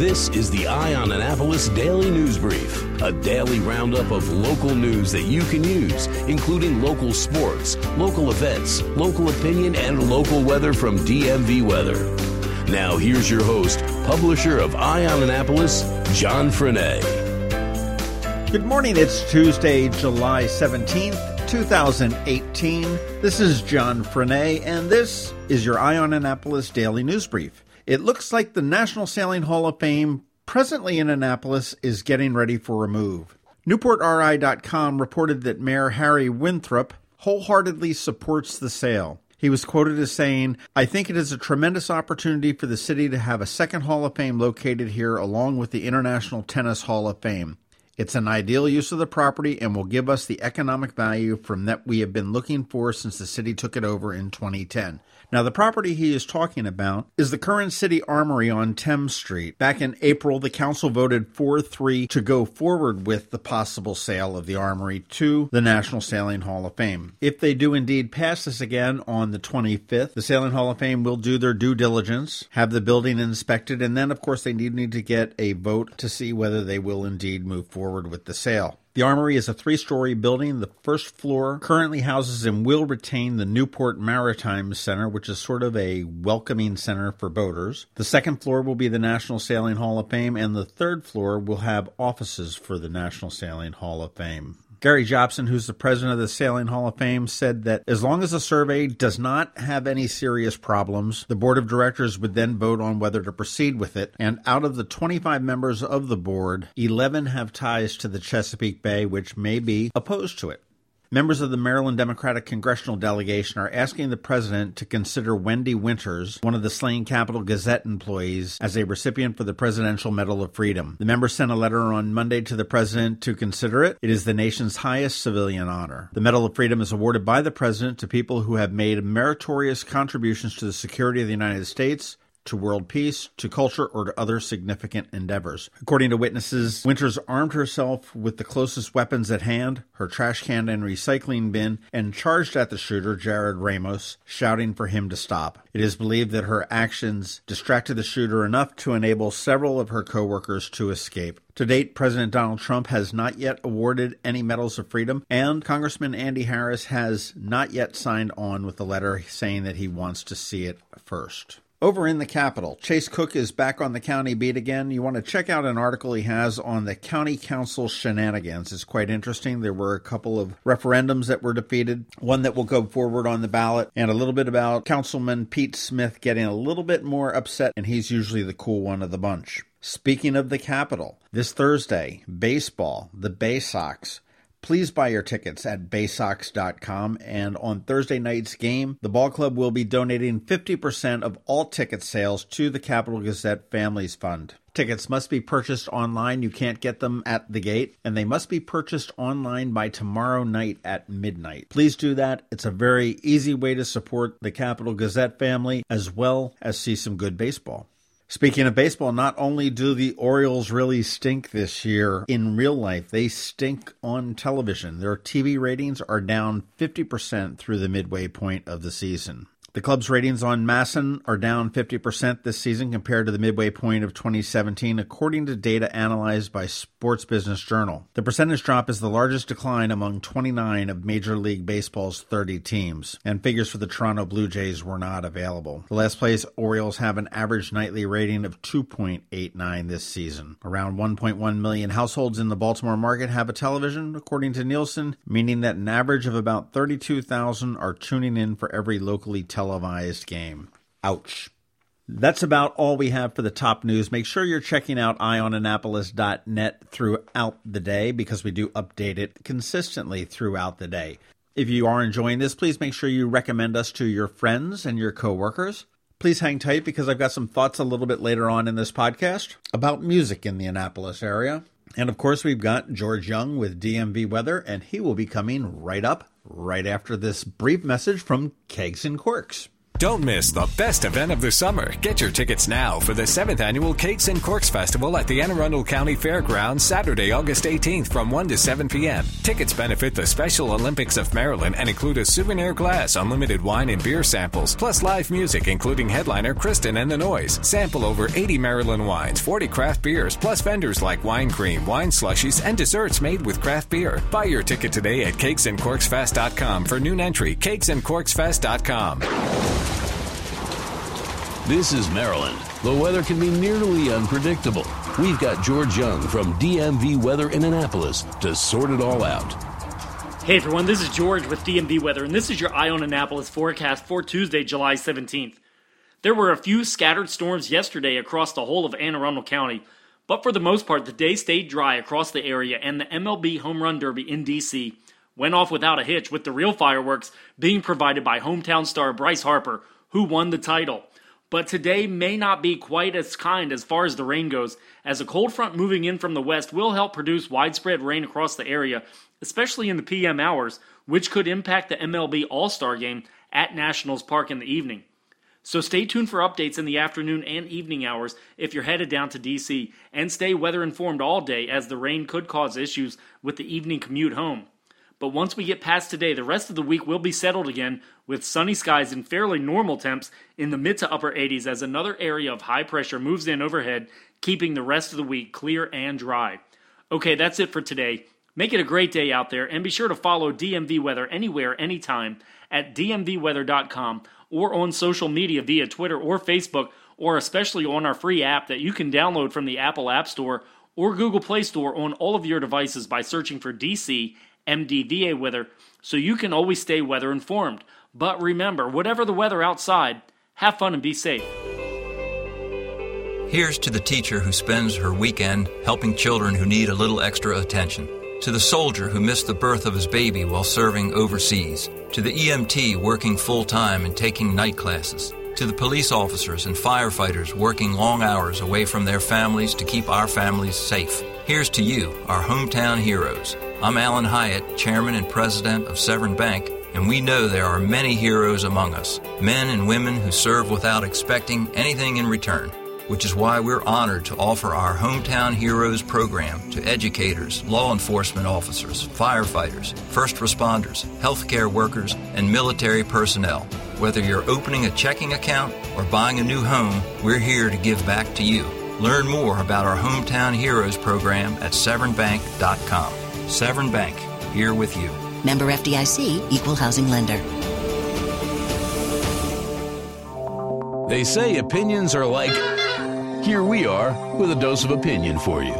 This is the Eye on Annapolis Daily News Brief, a daily roundup of local news that you can use, including local sports, local events, local opinion, and local weather from DMV Weather. Now, here's your host, publisher of Eye on Annapolis, John Frenaye. Good morning. It's Tuesday, July 17th, 2018. This is John Frenaye, and this is your Eye on Annapolis Daily News Brief. It looks like the National Sailing Hall of Fame, presently in Annapolis, is getting ready for a move. NewportRI.com reported that Mayor Harry Winthrop wholeheartedly supports the sale. He was quoted as saying, I think it is a tremendous opportunity for the city to have a second Hall of Fame located here along with the International Tennis Hall of Fame. It's an ideal use of the property and will give us the economic value from that we have been looking for since the city took it over in 2010. Now, the property he is talking about is the current city armory on Thames Street. Back in April, the council voted 4 3 to go forward with the possible sale of the armory to the National Sailing Hall of Fame. If they do indeed pass this again on the 25th, the Sailing Hall of Fame will do their due diligence, have the building inspected, and then, of course, they need, need to get a vote to see whether they will indeed move forward with the sale. The Armory is a three story building. The first floor currently houses and will retain the Newport Maritime Center, which is sort of a welcoming center for boaters. The second floor will be the National Sailing Hall of Fame, and the third floor will have offices for the National Sailing Hall of Fame. Gary Jobson, who's the president of the Sailing Hall of Fame, said that as long as the survey does not have any serious problems, the board of directors would then vote on whether to proceed with it. And out of the 25 members of the board, 11 have ties to the Chesapeake Bay, which may be opposed to it. Members of the Maryland Democratic congressional delegation are asking the president to consider Wendi Winters, one of the slain Capital Gazette employees, as a recipient for the Presidential Medal of Freedom. The members sent a letter on Monday to the president to consider it. It is the nation's highest civilian honor. The Medal of Freedom is awarded by the president to people who have made meritorious contributions to the security of the United States, to world peace, to culture, or to other significant endeavors. According to witnesses, Winters armed herself with the closest weapons at hand, her trash can and recycling bin, and charged at the shooter, Jarrod Ramos, shouting for him to stop. It is believed that her actions distracted the shooter enough to enable several of her coworkers to escape. To date, President Donald Trump has not yet awarded any medals of freedom, and Congressman Andy Harris has not yet signed on with the letter saying that he wants to see it first. Over in the Capital, Chase Cook is back on the county beat again. You want to check out an article he has on the county council shenanigans. It's quite interesting. There were a couple of referendums that were defeated, one that will go forward on the ballot, and a little bit about Councilman Pete Smith getting a little bit more upset, and he's usually the cool one of the bunch. Speaking of the Capital, this Thursday, baseball, the Baysox Please buy your tickets at baysox.com. And on Thursday night's game, the ball club will be donating 50% of all ticket sales to the Capital Gazette Families Fund. Tickets must be purchased online. You can't get them at the gate, and they must be purchased online by tomorrow night at midnight. Please do that. It's a very easy way to support the Capital Gazette family as well as see some good baseball. Speaking of baseball, not only do the Orioles really stink this year in real life, they stink on television. Their TV ratings are down 50% through the midway point of the season. The club's ratings on MASN are down 50% this season compared to the midway point of 2017, according to data analyzed by Sports Business Journal. The percentage drop is the largest decline among 29 of Major League Baseball's 30 teams, and figures for the Toronto Blue Jays were not available. The last place Orioles have an average nightly rating of 2.89 this season. Around 1.1 million households in the Baltimore market have a television, according to Nielsen, meaning that an average of about 32,000 are tuning in for every locally televised televised game. Ouch. That's about all we have for the top news. Make sure you're checking out eyeonannapolis.net throughout the day because we do update it consistently throughout the day. If you are enjoying this, please make sure you recommend us to your friends and your coworkers. Please hang tight because I've got some thoughts a little bit later on in this podcast about music in the Annapolis area. And of course, we've got George Young with DMV Weather, and he will be coming right up right after this brief message from Kegs and Corks. Don't miss the best event of the summer. Get your tickets now for the 7th annual Kegs and Corks Festival at the Anne Arundel County Fairgrounds Saturday, August 18th from 1 to 7 p.m. Tickets benefit the Special Olympics of Maryland and include a souvenir glass, unlimited wine and beer samples, plus live music including headliner Kristen and the Noise. Sample over 80 Maryland wines, 40 craft beers, plus vendors like wine cream, wine slushies, and desserts made with craft beer. Buy your ticket today at kegsandcorksfest.com for noon entry. Kegsandcorksfest.com. This is Maryland. The weather can be nearly unpredictable. We've got George Young from DMV Weather in Annapolis to sort it all out. Hey everyone, this is George with DMV Weather, and this is your Eye on Annapolis forecast for Tuesday, July 17th. There were a few scattered storms yesterday across the whole of Anne Arundel County, but for the most part, the day stayed dry across the area, and the MLB Home Run Derby in D.C. went off without a hitch, with the real fireworks being provided by hometown star Bryce Harper, who won the title. But today may not be quite as kind as far as the rain goes, as a cold front moving in from the west will help produce widespread rain across the area, especially in the PM hours, which could impact the MLB All Star game at Nationals Park in the evening. So stay tuned for updates in the afternoon and evening hours if you're headed down to DC, and stay weather informed all day as the rain could cause issues with the evening commute home. But once we get past today, the rest of the week will be settled again with sunny skies and fairly normal temps in the mid to upper 80s as another area of high pressure moves in overhead, keeping the rest of the week clear and dry. Okay, that's it for today. Make it a great day out there and be sure to follow DMV Weather anywhere, anytime at dmvweather.com or on social media via Twitter or Facebook or especially on our free app that you can download from the Apple App Store or Google Play Store on all of your devices by searching for DC MDVA weather so you can always stay weather informed. But remember, whatever the weather outside, have fun and be safe. Here's to the teacher who spends her weekend helping children who need a little extra attention. To the soldier who missed the birth of his baby while serving overseas. To the EMT working full time and taking night classes. To the police officers and firefighters working long hours away from their families to keep our families safe. Here's to you, our hometown heroes. I'm Alan Hyatt, Chairman and President of Severn Bank, and we know there are many heroes among us, men and women who serve without expecting anything in return, which is why we're honored to offer our Hometown Heroes program to educators, law enforcement officers, firefighters, first responders, healthcare workers, and military personnel. Whether you're opening a checking account or buying a new home, we're here to give back to you. Learn more about our Hometown Heroes program at severnbank.com. Severn Bank, here with you. Member FDIC, equal housing lender. They say opinions are like. Here we are with a dose of opinion for you.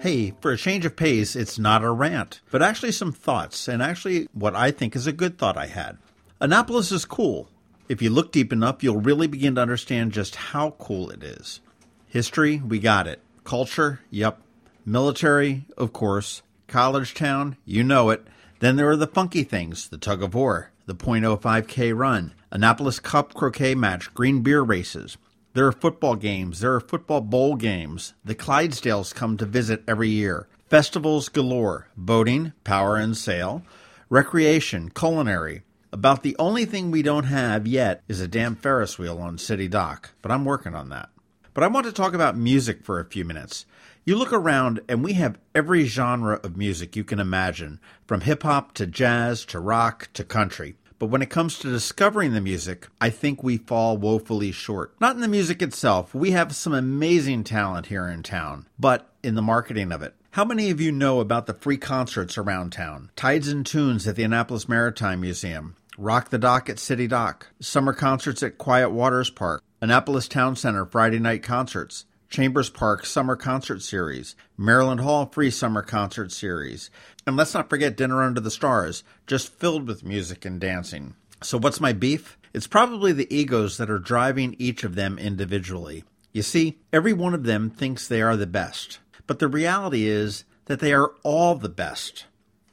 Hey, for a change of pace, it's not a rant, but actually some thoughts, and actually what I think is a good thought I had. Annapolis is cool. If you look deep enough, you'll really begin to understand just how cool it is. History, we got it. Culture, yep. Military, of course. College town, you know it. Then there are the funky things the tug of war, the .05K run, Annapolis Cup croquet match, green beer races. There are football games, there are football bowl games. The Clydesdales come to visit every year. Festivals galore, boating, power and sail, recreation, culinary. About the only thing we don't have yet is a damn Ferris wheel on City Dock, but I'm working on that. But I want to talk about music for a few minutes. You look around, and we have every genre of music you can imagine, from hip hop to jazz to rock to country. But when it comes to discovering the music, I think we fall woefully short. Not in the music itself, we have some amazing talent here in town, but in the marketing of it. How many of you know about the free concerts around town? Tides and Tunes at the Annapolis Maritime Museum, Rock the Dock at City Dock, summer concerts at Quiet Waters Park, Annapolis Town Center Friday night concerts, Chambers Park Summer Concert Series, Maryland Hall Free Summer Concert Series, and let's not forget Dinner Under the Stars, just filled with music and dancing. So, what's my beef? It's probably the egos that are driving each of them individually. You see, every one of them thinks they are the best, but the reality is that they are all the best.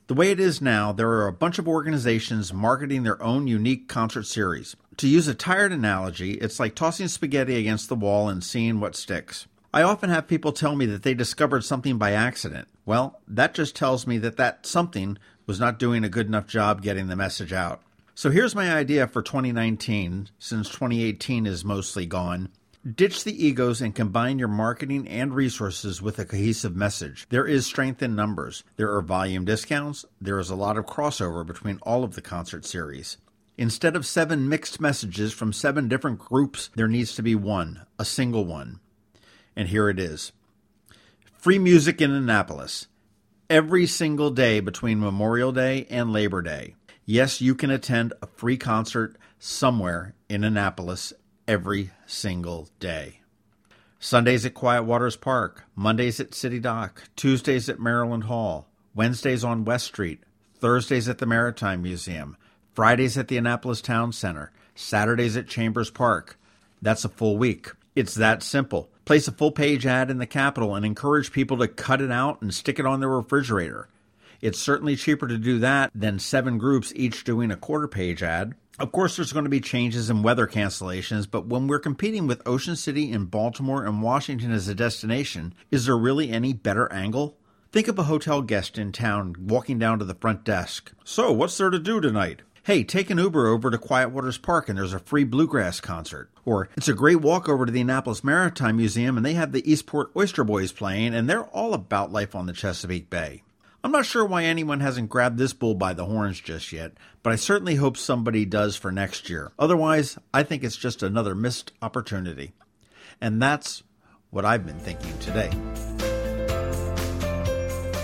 The way it is now, there are a bunch of organizations marketing their own unique concert series. To use a tired analogy, it's like tossing spaghetti against the wall and seeing what sticks. I often have people tell me that they discovered something by accident. Well, that just tells me that that something was not doing a good enough job getting the message out. So here's my idea for 2019, since 2018 is mostly gone. Ditch the egos and combine your marketing and resources with a cohesive message. There is strength in numbers. There are volume discounts. There is a lot of crossover between all of the concert series. Instead of seven mixed messages from seven different groups, there needs to be one, a single one. And here it is Free music in Annapolis. Every single day between Memorial Day and Labor Day. Yes, you can attend a free concert somewhere in Annapolis every single day. Sundays at Quiet Waters Park, Mondays at City Dock, Tuesdays at Maryland Hall, Wednesdays on West Street, Thursdays at the Maritime Museum, Fridays at the Annapolis Town Center, Saturdays at Chambers Park. That's a full week. It's that simple. Place a full page ad in the Capital and encourage people to cut it out and stick it on their refrigerator. It's certainly cheaper to do that than seven groups each doing a quarter page ad. Of course, there's going to be changes in weather cancellations, but when we're competing with Ocean City and Baltimore and Washington as a destination, is there really any better angle? Think of a hotel guest in town walking down to the front desk. So, what's there to do tonight? Hey, take an Uber over to Quiet Waters Park and there's a free bluegrass concert. Or it's a great walk over to the Annapolis Maritime Museum and they have the Eastport Oyster Boys playing and they're all about life on the Chesapeake Bay. I'm not sure why anyone hasn't grabbed this bull by the horns just yet, but I certainly hope somebody does for next year. Otherwise, I think it's just another missed opportunity. And that's what I've been thinking today.